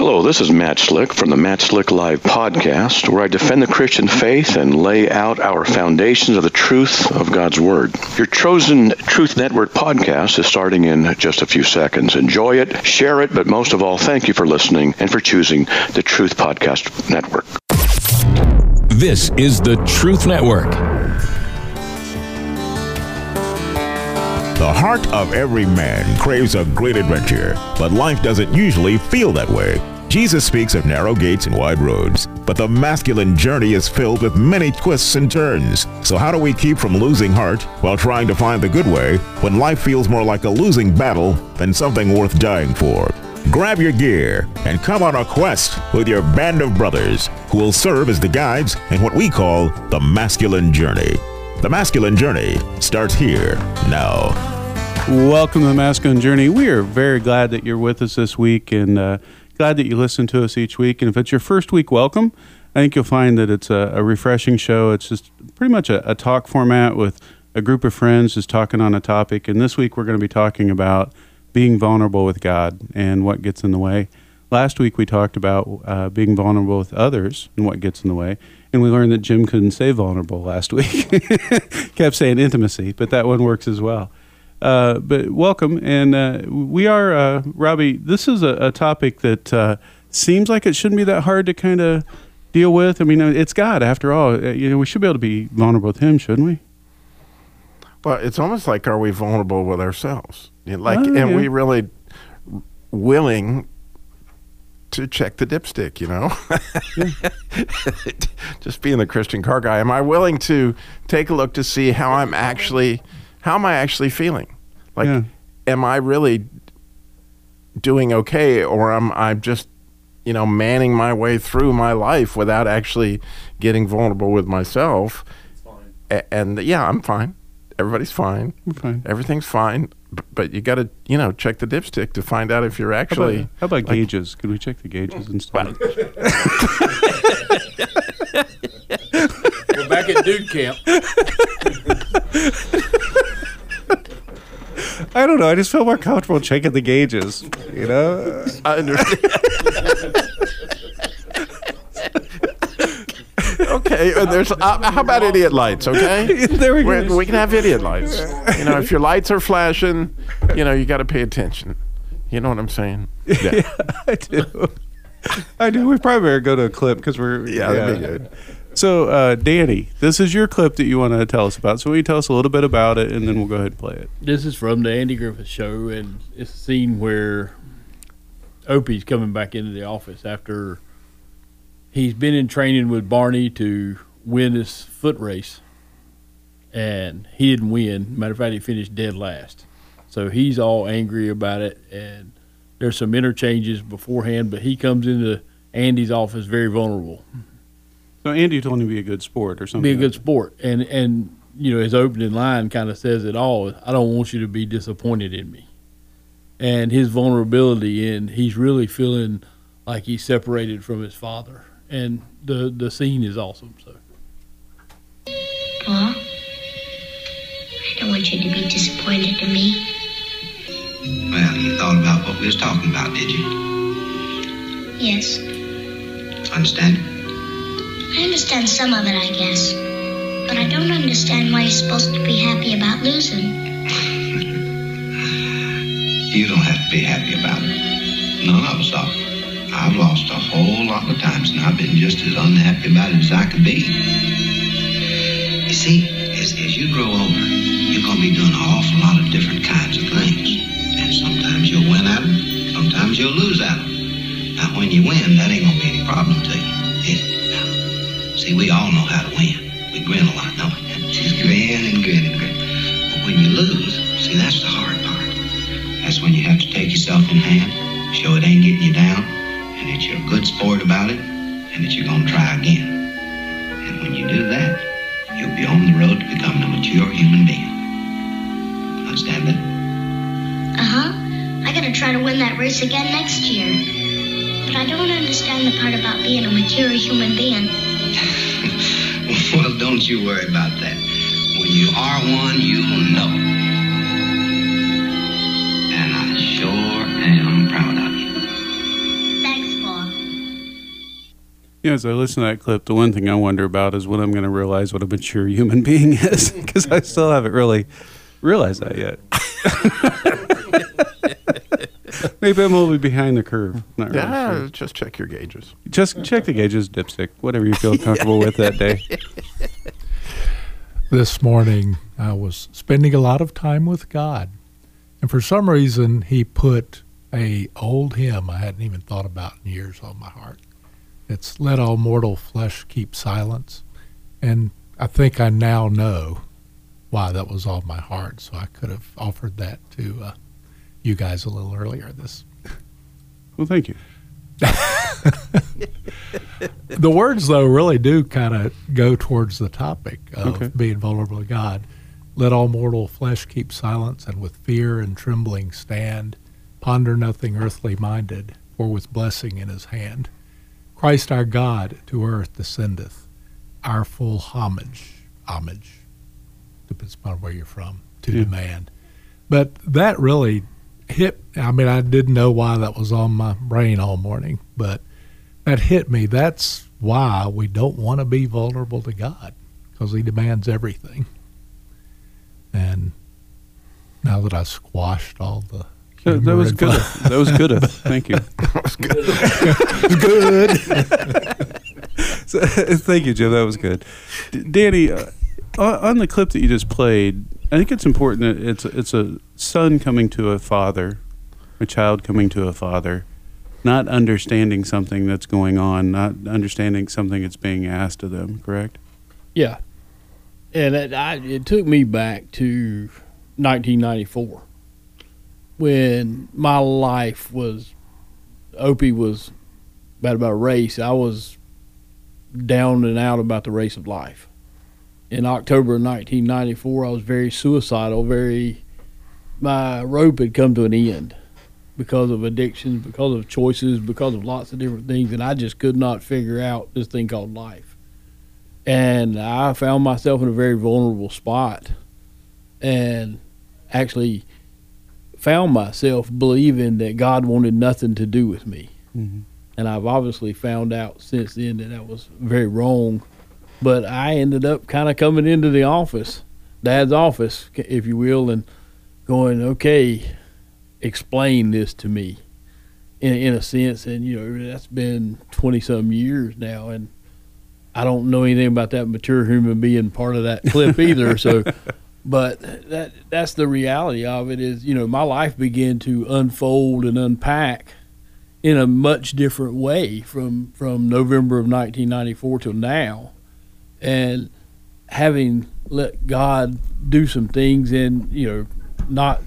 Hello, this is Matt Slick from the Matt Slick Live podcast, where I defend the Christian faith and lay out our foundations of the truth of God's Word. Your chosen Truth Network podcast is starting in just a few seconds. Enjoy it, share it, but most of all, thank you for listening and for choosing the Truth Podcast Network. This is the Truth Network. The heart of every man craves a great adventure, but life doesn't usually feel that way. Jesus speaks of narrow gates and wide roads, but the masculine journey is filled with many twists and turns. So, how do we keep from losing heart while trying to find the good way when life feels more like a losing battle than something worth dying for? Grab your gear and come on a quest with your band of brothers who will serve as the guides in what we call the masculine journey. The masculine journey starts here now. Welcome to the Masculine Journey. We are very glad that you're with us this week and uh, glad that you listen to us each week. And if it's your first week, welcome. I think you'll find that it's a, a refreshing show. It's just pretty much a, a, talk format with a group of friends just talking on a topic. And this week we're going to be talking about being vulnerable with God and what gets in the way. Last week we talked about uh, being vulnerable with others and what gets in the way. And we learned that Jim couldn't say vulnerable last week. Kept saying intimacy, but that one works as well. Uh, but welcome, and uh, we are uh, Robbie. This is a, a topic that uh, seems like it shouldn't be that hard to kind of deal with. I mean, it's God after all. Uh, you know, we should be able to be vulnerable with Him, shouldn't we? Well, it's almost like are we vulnerable with ourselves? Like, oh, yeah. and we really willing to check the dipstick, you know? Just being the Christian car guy, am I willing to take a look to see how I'm actually, how am I actually feeling? Like, yeah. am I really doing okay or am I just, you know, manning my way through my life without actually getting vulnerable with myself? A- and yeah, I'm fine. Everybody's fine. I'm fine. Everything's fine but you got to you know check the dipstick to find out if you're actually. How about, how about like, gauges? Could we check the gauges and stuff? We're back at dude camp. I don't know. I just feel more comfortable checking the gauges. You know. I understand. okay, and there's uh, how about idiot lights? Okay, there we go. we can have idiot lights. You know, if your lights are flashing, you know you got to pay attention. You know what I'm saying? Yeah, yeah I do. I do. We probably better go to a clip because we're yeah, yeah. that'd be good. So, uh, Danny, this is your clip that you want to tell us about. So, will you tell us a little bit about it, and then we'll go ahead and play it. This is from the Andy Griffith Show, and it's a scene where Opie's coming back into the office after he's been in training with Barney to win this foot race, and he didn't win. Matter of fact, he finished dead last. So he's all angry about it, and there's some interchanges beforehand. But he comes into Andy's office very vulnerable. So Andy told him to be a good sport or something. Be a good sport, and and you know his opening line kind of says it all. I don't want you to be disappointed in me, and his vulnerability, and he's really feeling like he's separated from his father and the the scene is awesome. So. Paw, I don't want you to be disappointed in me. Well, you thought about what we was talking about, did you? Yes. Understand? I understand some of it, I guess. But I don't understand why you're supposed to be happy about losing. you don't have to be happy about it. None of us are. I've lost a whole lot of times, and I've been just as unhappy about it as I could be. You see, as, as you grow older, you're going to be doing an awful lot of different kinds of things. And sometimes you'll win at them, sometimes you'll lose at them. Now, when you win, that ain't going to be any problem see, we all know how to win. We grin a lot, don't we? Grin and grin and grin. But when you lose, see, that's the hard part. That's when you have to take yourself in hand, show it ain't getting you down, and that you're a good sport about it, and that you're going to try again. And when you do that, you'll be on the road to becoming a mature human being. Understand that? Uh huh. I gotta try to win that race again next year. But I don't understand the part about being a mature human being. well, don't you worry about that. When you are one, you'll know. And I sure am proud of you. Thanks, Paw. Yeah, as I listen to that clip, the one thing I wonder about is when I'm going to realize what a mature human being is, because I still haven't really realized that yet. Maybe I'm a little behind the curve. Not really Yeah, sure. just check your gauges. Just check the gauges, dipstick, whatever you feel comfortable with that day. this morning I was spending a lot of time with God. And for some reason he put a old hymn I hadn't even thought about in years on my heart. It's Let All Mortal Flesh Keep Silence. And I think I now know why that was on my heart, so I could have offered that to uh, you guys a little earlier this Well, thank you. the words though really do kind of go towards the topic of Okay. being vulnerable to God. Let all mortal flesh keep silence, and with fear and trembling stand. Ponder nothing earthly minded, for with blessing in his hand, Christ our God to earth descendeth. Our full homage, homage, depends upon where you're from, to Yeah. demand. But that really hit. I mean, I didn't know why that was on my brain all morning, but that hit me. That's why we don't want to be vulnerable to God because He demands everything. And now that I squashed all the That, that was good. That was good. Thank you. That was good. good. so, thank you, Jim. That was good. D- Danny, uh, on on the clip that you just played, I think it's important that it's it's a son coming to a father, a child coming to a father, not understanding something that's going on, not understanding something that's being asked of them. Correct? Yeah, and it, I, it took me back to 1994 when my life was. Opie was bad about race. I was down and out about the race of life. In October of 1994, I was very suicidal. Very, my rope had come to an end because of addictions, because of choices, because of lots of different things, and I just could not figure out this thing called life and I found myself in a very vulnerable spot, and actually found myself believing that God wanted nothing to do with me. Mhm. And I've obviously found out since then that that was very wrong. But I ended up kind of coming into the office, Dad's office, if you will, and going, okay, explain this to me, in in a sense. And you know that's been twenty some years now, and I don't know anything about that mature human being part of that clip either. So, but that that's the reality of it. Is you know my life began to unfold and unpack in a much different way from from November of 1994 till now, and having let God do some things and you know not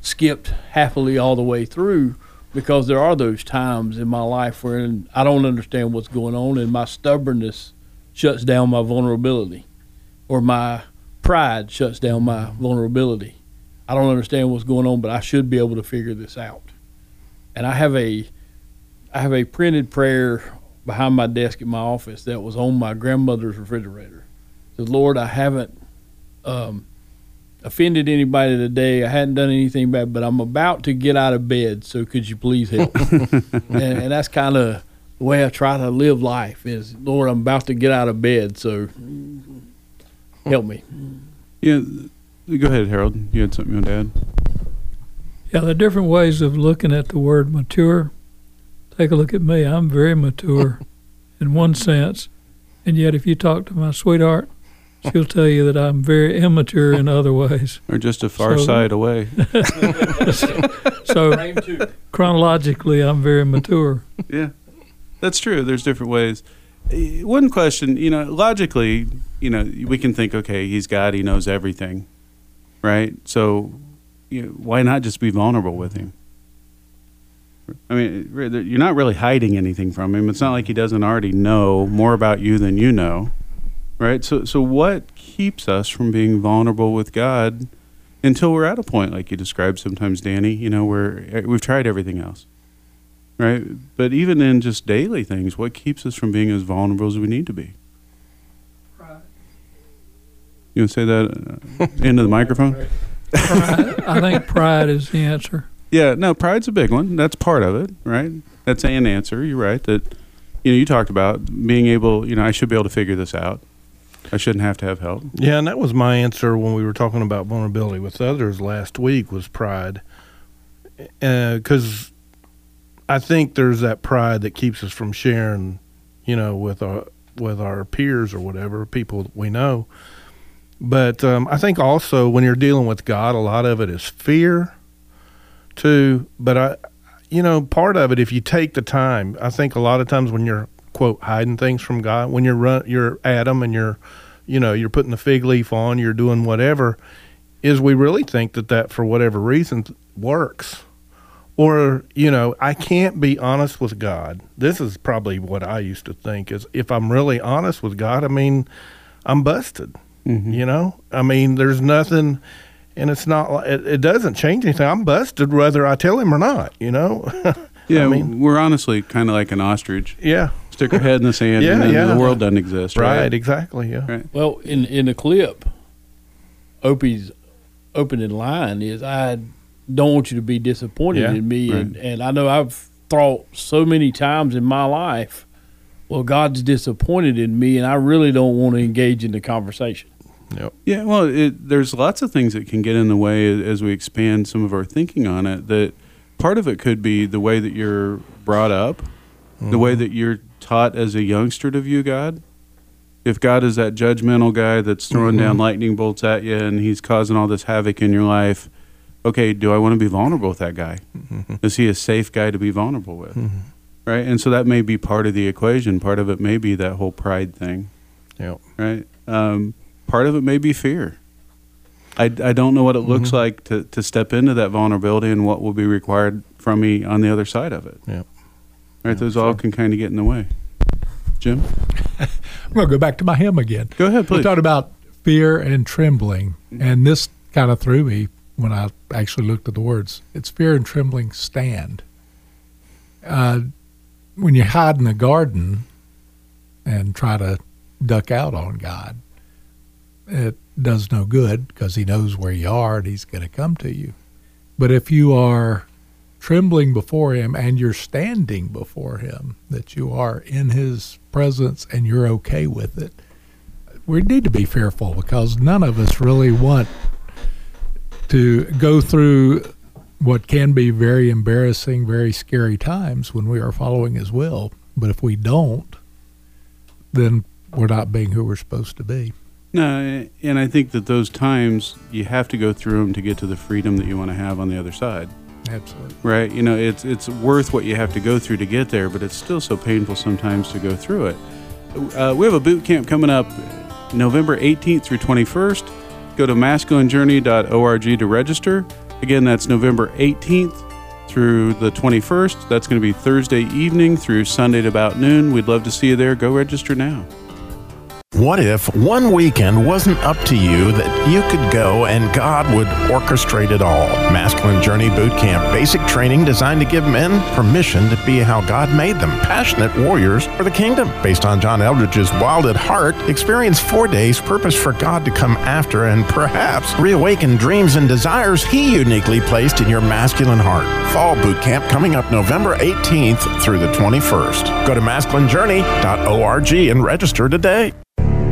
skipped happily all the way through because there are those times in my life where I don't understand what's going on and my stubbornness shuts down my vulnerability or my pride shuts down my vulnerability. I don't understand what's going on, but I should be able to figure this out. And I have a I have a printed prayer behind my desk at my office that was on my grandmother's refrigerator. It says, Lord, I haven't um, offended anybody today. I hadn't done anything bad, but I'm about to get out of bed. So could you please help? and, and that's kind of the way I try to live life. Is Lord, I'm about to get out of bed, so help me. Yeah. Go ahead, Harold. You had something you want to add? Yeah, there are different ways of looking at the word mature. Take a look at me. I'm very mature in one sense. And yet, if you talk to my sweetheart, she'll tell you that I'm very immature in other ways. Or just a far So- side away? So, chronologically, I'm very mature. Yeah, that's true. There's different ways. Eh, One question, you know, logically, you know, we can think, okay, he's God, he knows everything, right? So, you know, why not just be vulnerable with him? I mean, you're not really hiding anything from him. It's not like he doesn't already know more about you than you know, right? So, so what keeps us from being vulnerable with God until we're at a point like you described sometimes, Danny? You know, where eh, we've tried everything else right? But even in just daily things, what keeps us from being as vulnerable as we need to be? Right. You want to say that uh, into the microphone? Pride, I think pride is the answer. Yeah, no, pride's a big one. That's part of it, right? That's an answer. You're right. That you know, you talked about being able, you know, I should be able to figure this out. I shouldn't have to have help. Yeah, and that was my answer when we were talking about vulnerability with others last week was pride. Because uh, I think there's that pride that keeps us from sharing, you know, with our with our peers or whatever people we know. But um, I think also when you're dealing with God, a lot of it is fear, too. But I, you know, part of it, if you take the time, I think a lot of times when you're quote hiding things from God, when you're run, you're Adam and you're, you know, you're putting the fig leaf on, you're doing whatever, is we really think that that for whatever reason works. Or, you know, I can't be honest with God. This is probably what I used to think is if I'm really honest with God, I mean, I'm busted. Mm-hmm. You know, I mean, there's nothing, and it's not. It, it doesn't change anything. I'm busted whether I tell him or not. You know. yeah, I mean, we're honestly kind of like an ostrich. Yeah. Stick our head in the sand, yeah, and yeah. the world doesn't exist. Right. right exactly. Yeah. Right. Well, in in the clip, Opie's opening line is, "I don't want you to be disappointed yeah, in me," right. and and I know I've thought so many times in my life, well, God's disappointed in me, and I really don't want to engage in the conversation. Yep. Yeah, well, it, there's lots of things that can get in the way as we expand some of our thinking on it. That part of it could be the way that you're brought up, mm-hmm. the way mm-hmm. that you're taught as a youngster to view God. If God is that judgmental guy that's throwing mm-hmm. down lightning bolts at you and he's causing all this havoc in your life, okay, do I want to be vulnerable with that guy? Mm-hmm. Is he a safe guy to be vulnerable with? Mm-hmm. Right? And so that may be part of the equation. Part of it may be that whole pride thing. Yeah. Right? Um, part of it may be fear. I, I don't know what it looks mm-hmm. like to, to step into that vulnerability and what will be required from me on the other side of it. Yeah. Right, yeah, those sure. all can kind of get in the way. Jim? I'm going to go back to my hymn again. Go ahead, please. We talked about fear and trembling, and this kind of threw me when I actually looked at the words. It's fear and trembling stand. Uh, when you hide in the garden and try to duck out on God, it does no good because he knows where you are and he's going to come to you. But if you are trembling before him and you're standing before him, that you are in his presence and you're okay with it, we need to be fearful because none of us really want to go through what can be very embarrassing, very scary times when we are following his will. But if we don't, then we're not being who we're supposed to be. No, and I think that those times you have to go through them to get to the freedom that you want to have on the other side. Absolutely. Right. You know, it's it's worth what you have to go through to get there, but it's still so painful sometimes to go through it. Uh, we have a boot camp coming up November 18th through 21st. Go to masculinejourney.org to register. Again, that's November 18th through the 21st. That's going to be Thursday evening through Sunday at about noon. We'd love to see you there. Go register now. What if one weekend wasn't up to you that you could go and God would orchestrate it all? Masculine Journey Boot Camp, basic training designed to give men permission to be how God made them, passionate warriors for the kingdom. Based on John Eldredge's Wild at Heart, experience four days purpose for God to come after and perhaps reawaken dreams and desires He uniquely placed in your masculine heart. Fall Boot Camp coming up November 18th through the 21st. Go to masculinejourney.org and register today.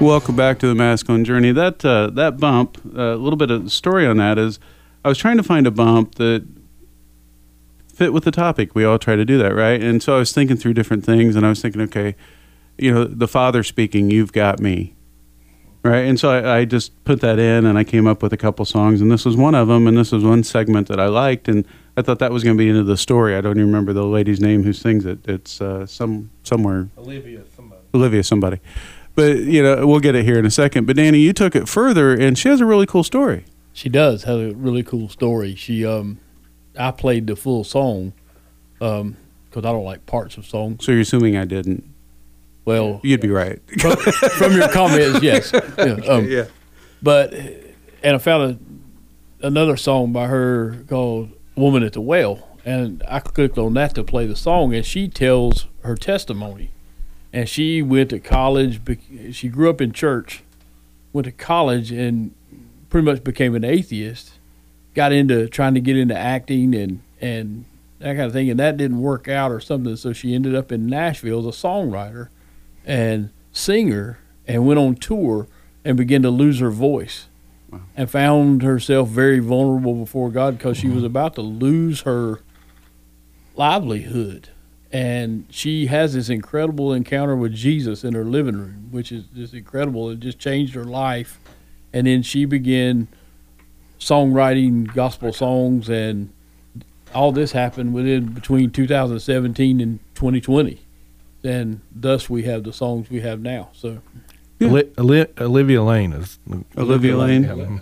Welcome back to the masculine journey. That uh, that bump, uh, a little bit of story on that is, I was trying to find a bump that fit with the topic. We all try to do that, right? And so I was thinking through different things, and I was thinking, okay, you know, the father speaking, "You've got me," right? And so I, I just put that in, and I came up with a couple songs, and this was one of them, and this was one segment that I liked, and I thought that was going to be into the story. I don't even remember the lady's name who sings it. It's uh, some somewhere. Olivia somebody. Olivia somebody. But you know, we'll get it here in a second. But Danny, you took it further, and she has a really cool story. She does have a really cool story. She, um, I played the full song, um, because I don't like parts of songs. So you're assuming I didn't? Well, you'd be right. from, from your comments, yes. Yeah, um, yeah. But and I found a, another song by her called "Woman at the Well," and I clicked on that to play the song, and she tells her testimony. And she went to college. She grew up in church, went to college, and pretty much became an atheist. Got into trying to get into acting and and that kind of thing, and that didn't work out or something. So she ended up in Nashville as a songwriter and singer, and went on tour and began to lose her voice, and found herself very vulnerable before God because she was mm-hmm. about to lose her livelihood. And she has this incredible encounter with Jesus in her living room, which is just incredible. It just changed her life. And then she began songwriting gospel songs, and all this happened within between 2017 and 2020. And thus we have the songs we have now. So Oli- Oli- Olivia Lane is Olivia Lane? Yeah.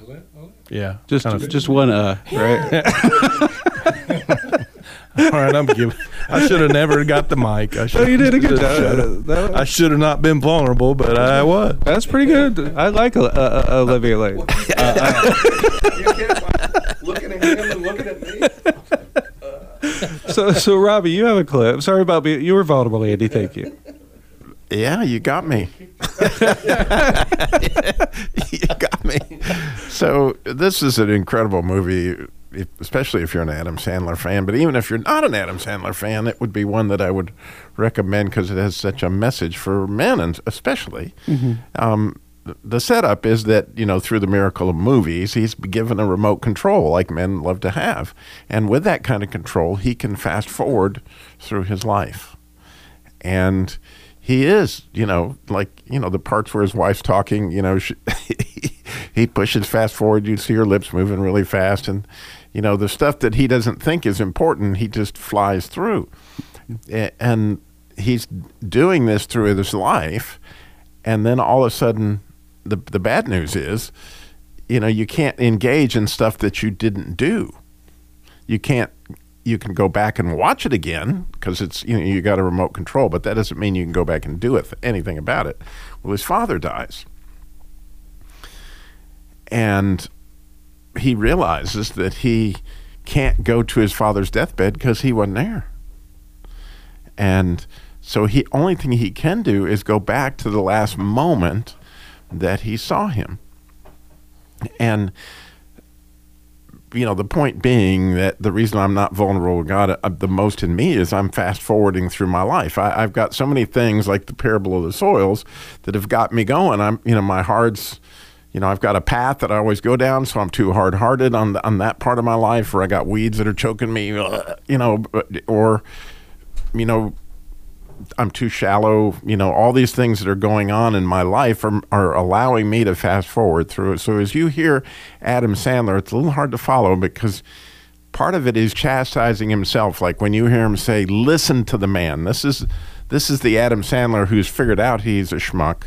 Yeah, Just kinda- just one uh, right? All right, I'm giving. I should have never got the mic. I should. Oh, you did a good job. That- I should have not been vulnerable, but I was. That's pretty good. I like uh, uh, Olivia Lane. looking at him and looking at me. so, so Robbie, you have a clip. Sorry about being. You were vulnerable, Andy. Thank you. Yeah, you got me. you got me. So this is an incredible movie, if- especially if you're an Adam Sandler fan. But even if you're not an Adam Sandler fan, it would be one that I would recommend because it has such a message for men, and especially. Um, the setup is that you know through the miracle of movies, he's given a remote control like men love to have, and with that kind of control, he can fast forward through his life and he is, you know, like you know the parts where his wife's talking, you know, she, he pushes fast forward. You see her lips moving really fast, and you know the stuff that he doesn't think is important, he just flies through, and he's doing this through his life, and then all of a sudden, the the bad news is, you know, you can't engage in stuff that you didn't do. You can't you can go back and watch it again because it's you know you got a remote control, but that doesn't mean you can go back and do it anything about it. Well, his father dies, and he realizes that he can't go to his father's deathbed because he wasn't there, and so he only thing he can do is go back to the last moment that he saw him, and you know, the point being that the reason I'm not vulnerable with God uh, the most in me is I'm fast forwarding through my life. I, I've got so many things like the parable of the soils that have got me going. I'm, you know, my heart's, you know, I've got a path that I always go down, so I'm too hard hearted on, on that part of my life or I got weeds that are choking me, uh, you know, or, you know, I'm too shallow. You know, all these things that are going on in my life are, are allowing me to fast forward through it. So as you hear Adam Sandler, it's a little hard to follow because part of it is chastising himself. Like when you hear him say, "Listen to the man." This is this is the Adam Sandler who's figured out he's a schmuck.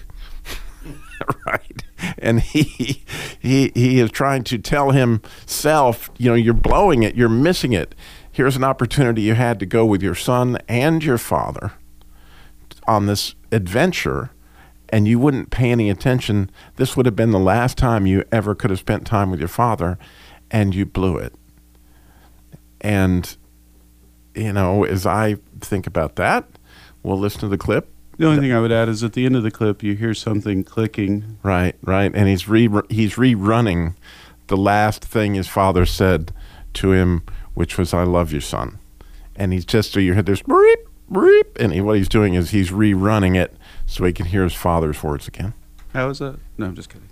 And he he he is trying to tell himself you know you're blowing it you're missing it. Here's an opportunity you had to go with your son and your father on this adventure and you wouldn't pay any attention. This would have been the last time you ever could have spent time with your father and you blew it. And you know as i think about that we'll listen to the clip The only thing I would add is at the end of the clip, you hear something clicking. Right, right, and he's re he's rerunning the last thing his father said to him, which was "I love you, son," and he's just so you hear this beep beep, and he, what he's doing is he's rerunning it so he can hear his father's words again. How is that? No, I'm just kidding.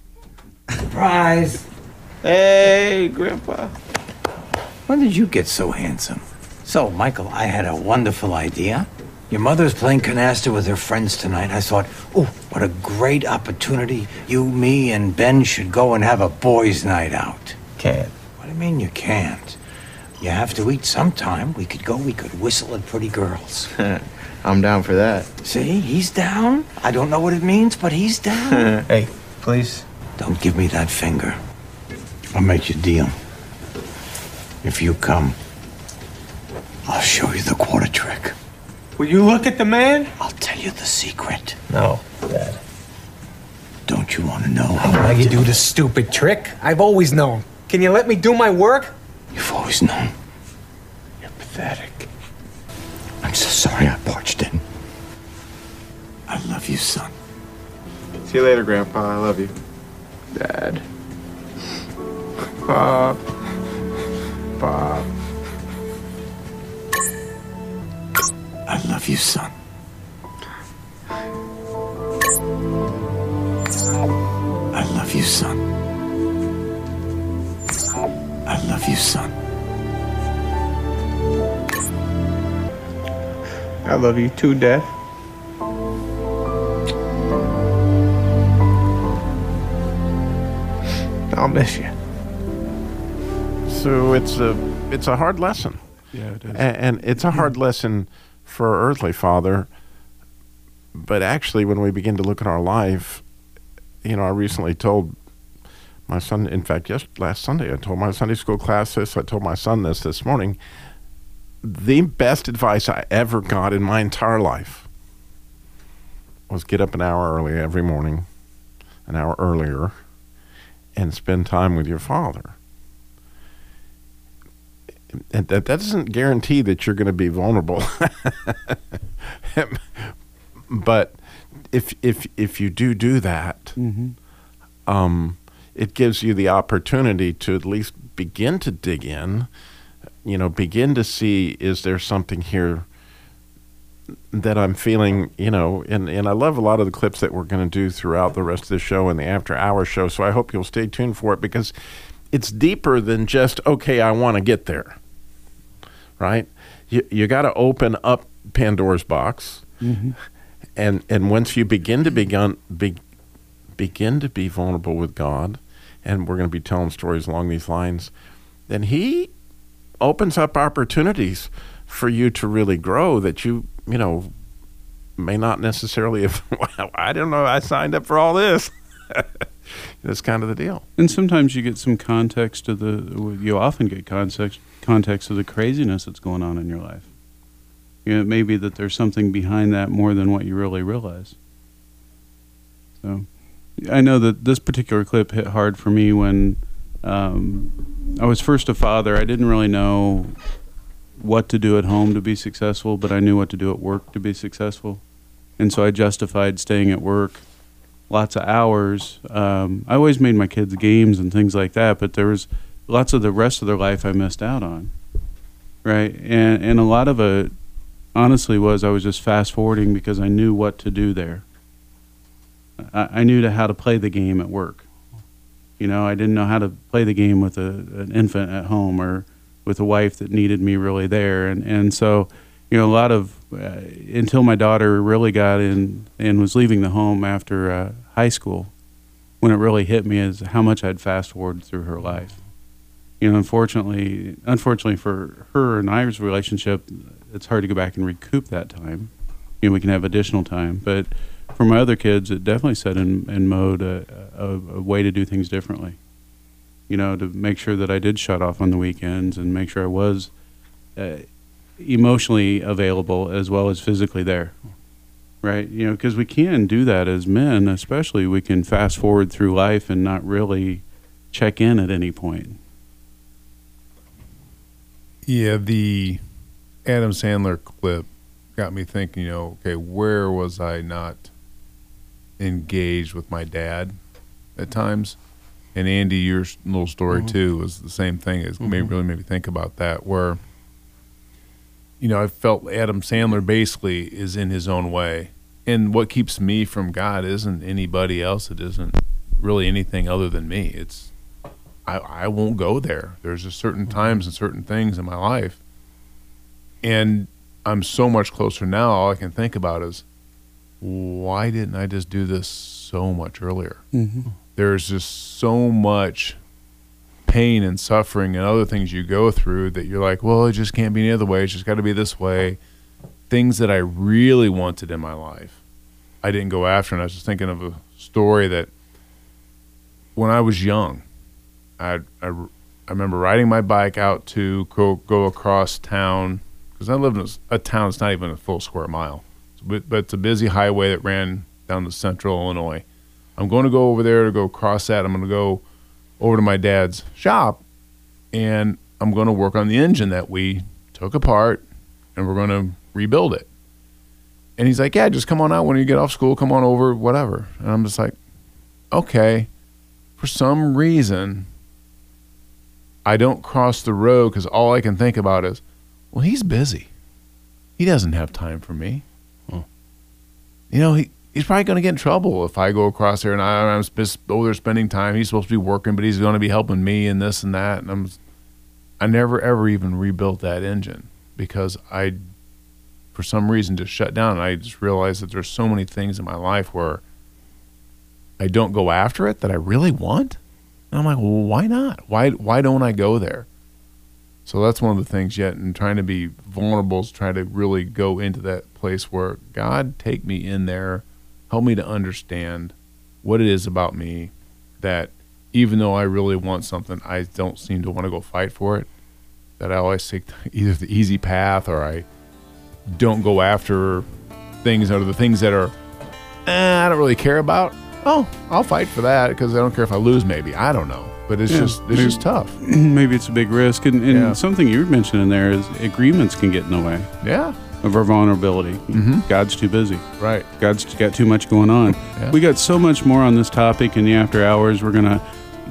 Surprise! Hey, Grandpa. When did you get so handsome? So, Michael, I had a wonderful idea. Your mother's playing canasta with her friends tonight. I thought, oh, what a great opportunity. You, me, and Ben should go and have a boys' night out. Can't. What do you mean you can't? You have to eat sometime. We could go, we could whistle at pretty girls. I'm down for that. See, he's down. I don't know what it means, but he's down. hey, please. Don't give me that finger. I'll make you a deal. If you come, I'll show you the quarter trick. Will you look at the man? I'll tell you the secret. No, Dad. Don't you want to know How you do the stupid trick? I've always known. Can you let me do my work? You've always known. You're pathetic. I'm so sorry I barged in. I love you, son. See you later, Grandpa. I love you. Dad. Pop. Pop. Love you, son. I love you, son. I love you, son. I love you too, Dad. I'll miss you. So it's a it's a hard lesson. Yeah, it is. A- And, it's a hard hmm. lesson for our earthly father. But actually, when we begin to look at our life, you know, I recently told my son. In fact, yes, last Sunday, I told my Sunday school class this. I told my son this this morning. The best advice I ever got in my entire life was get up an hour early every morning, an hour earlier, and spend time with your father that, that doesn't guarantee that you're going to be vulnerable. but if if if you do do that, Mhm. um, it gives you the opportunity to at least begin to dig in. You know, begin to see is there something here that I'm feeling. You know, and and I love a lot of the clips that we're going to do throughout the rest of the show and the after hour show. So I hope you'll stay tuned for it because it's deeper than just okay. I want to get there right? You you got to open up Pandora's box, Mhm. and and once you begin to begin be, begin to be vulnerable with God, and we're going to be telling stories along these lines, then He opens up opportunities for you to really grow that you you know may not necessarily have. Well, I don't know. I signed up for all this. That's kind of the deal. And sometimes you get some context to the. You often get context context of the craziness that's going on in your life. You know, it may be that there's something behind that more than what you really realize. So, I know that this particular clip hit hard for me when um, I was first a father. I didn't really know what to do at home to be successful, but I knew what to do at work to be successful, and so I justified staying at work lots of hours. Um, I always made my kids games and things like that, but there was lots of the rest of their life I missed out on. Right, and and a lot of it, honestly, was I was just fast forwarding because I knew what to do there. I, I knew to how to play the game at work. You know, I didn't know how to play the game with a, an infant at home or with a wife that needed me really there, and and so you know, a lot of uh, until my daughter really got in and was leaving the home after uh, high school, when it really hit me is how much I'd fast forwarded through her life. You know, unfortunately, unfortunately for her and I's relationship, it's hard to go back and recoup that time. You know, we can have additional time, but for my other kids, it definitely set in, in mode a, a, a way to do things differently. You know, to make sure that I did shut off on the weekends and make sure I was. Uh, emotionally available as well as physically there right you know because we can do that as men especially we can fast forward through life and not really check in at any point Yeah, the Adam Sandler clip got me thinking, you know, okay, where was I not engaged with my dad at times? And Andy, your little story Mhm. too was the same thing. It made, Mhm. really made me think about that, where, you know, I felt Adam Sandler basically is in his own way. And what keeps me from God isn't anybody else. It isn't really anything other than me. It's I, I won't go there. There's just certain times and certain things in my life. And I'm so much closer now. All I can think about is why didn't I just do this so much earlier? Mhm. There's just so much pain and suffering and other things you go through that you're like, well, it just can't be any other way. It's just got to be this way. Things that I really wanted in my life, I didn't go after. And I was just thinking of a story that when I was young, I, I, I remember riding my bike out to go, go across town because I live in a, a town that's not even a full square mile, but, but it's a busy highway that ran down to central Illinois. I'm going to go over there to go cross that. I'm going to go over to my dad's shop and I'm going to work on the engine that we took apart and we're going to rebuild it. And he's like, Yeah, just come on out when you get off school, come on over, whatever. And I'm just like, Okay. For some reason, I don't cross the road because all I can think about is, well, he's busy. He doesn't have time for me. You know, he, he's probably going to get in trouble if I go across there and I, I'm just over oh, there spending time. He's supposed to be working, but he's going to be helping me and this and that. And I'm, I never ever even rebuilt that engine because I, for some reason, just shut down. And I just realized that there's so many things in my life where I don't go after it that I really want. And I'm like, well, why not? Why why don't I go there? So that's one of the things yet, and trying to be vulnerable is trying to really go into that place where God take me in there, help me to understand what it is about me that even though I really want something, I don't seem to want to go fight for it. That I always take either the easy path or I don't go after things that are the things that are eh, I don't really care about. Oh, I'll fight for that because I don't care if I lose. Maybe I don't know, but it's Yeah, just it's maybe- just tough. Maybe it's a big risk, and, and Yeah. something you mentioned in there is agreements can get in the way. Yeah. Of our vulnerability. Mhm. God's too busy. Right. God's got too much going on. Yeah. We got so much more on this topic in the after hours. We're gonna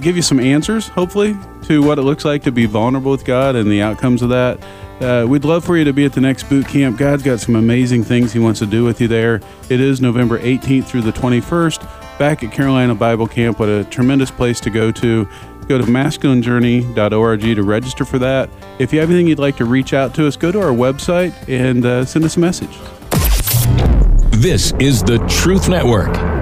give you some answers, hopefully, to what it looks like to be vulnerable with God and the outcomes of that. Uh, we'd love for you to be at the next boot camp. God's got some amazing things He wants to do with you there. It is November 18th through the 21st back at Carolina Bible Camp. What a tremendous place to go to. Go to masculinejourney.org to register for that. If you have anything you'd like to reach out to us, go to our website and uh, send us a message. This is the Truth Network.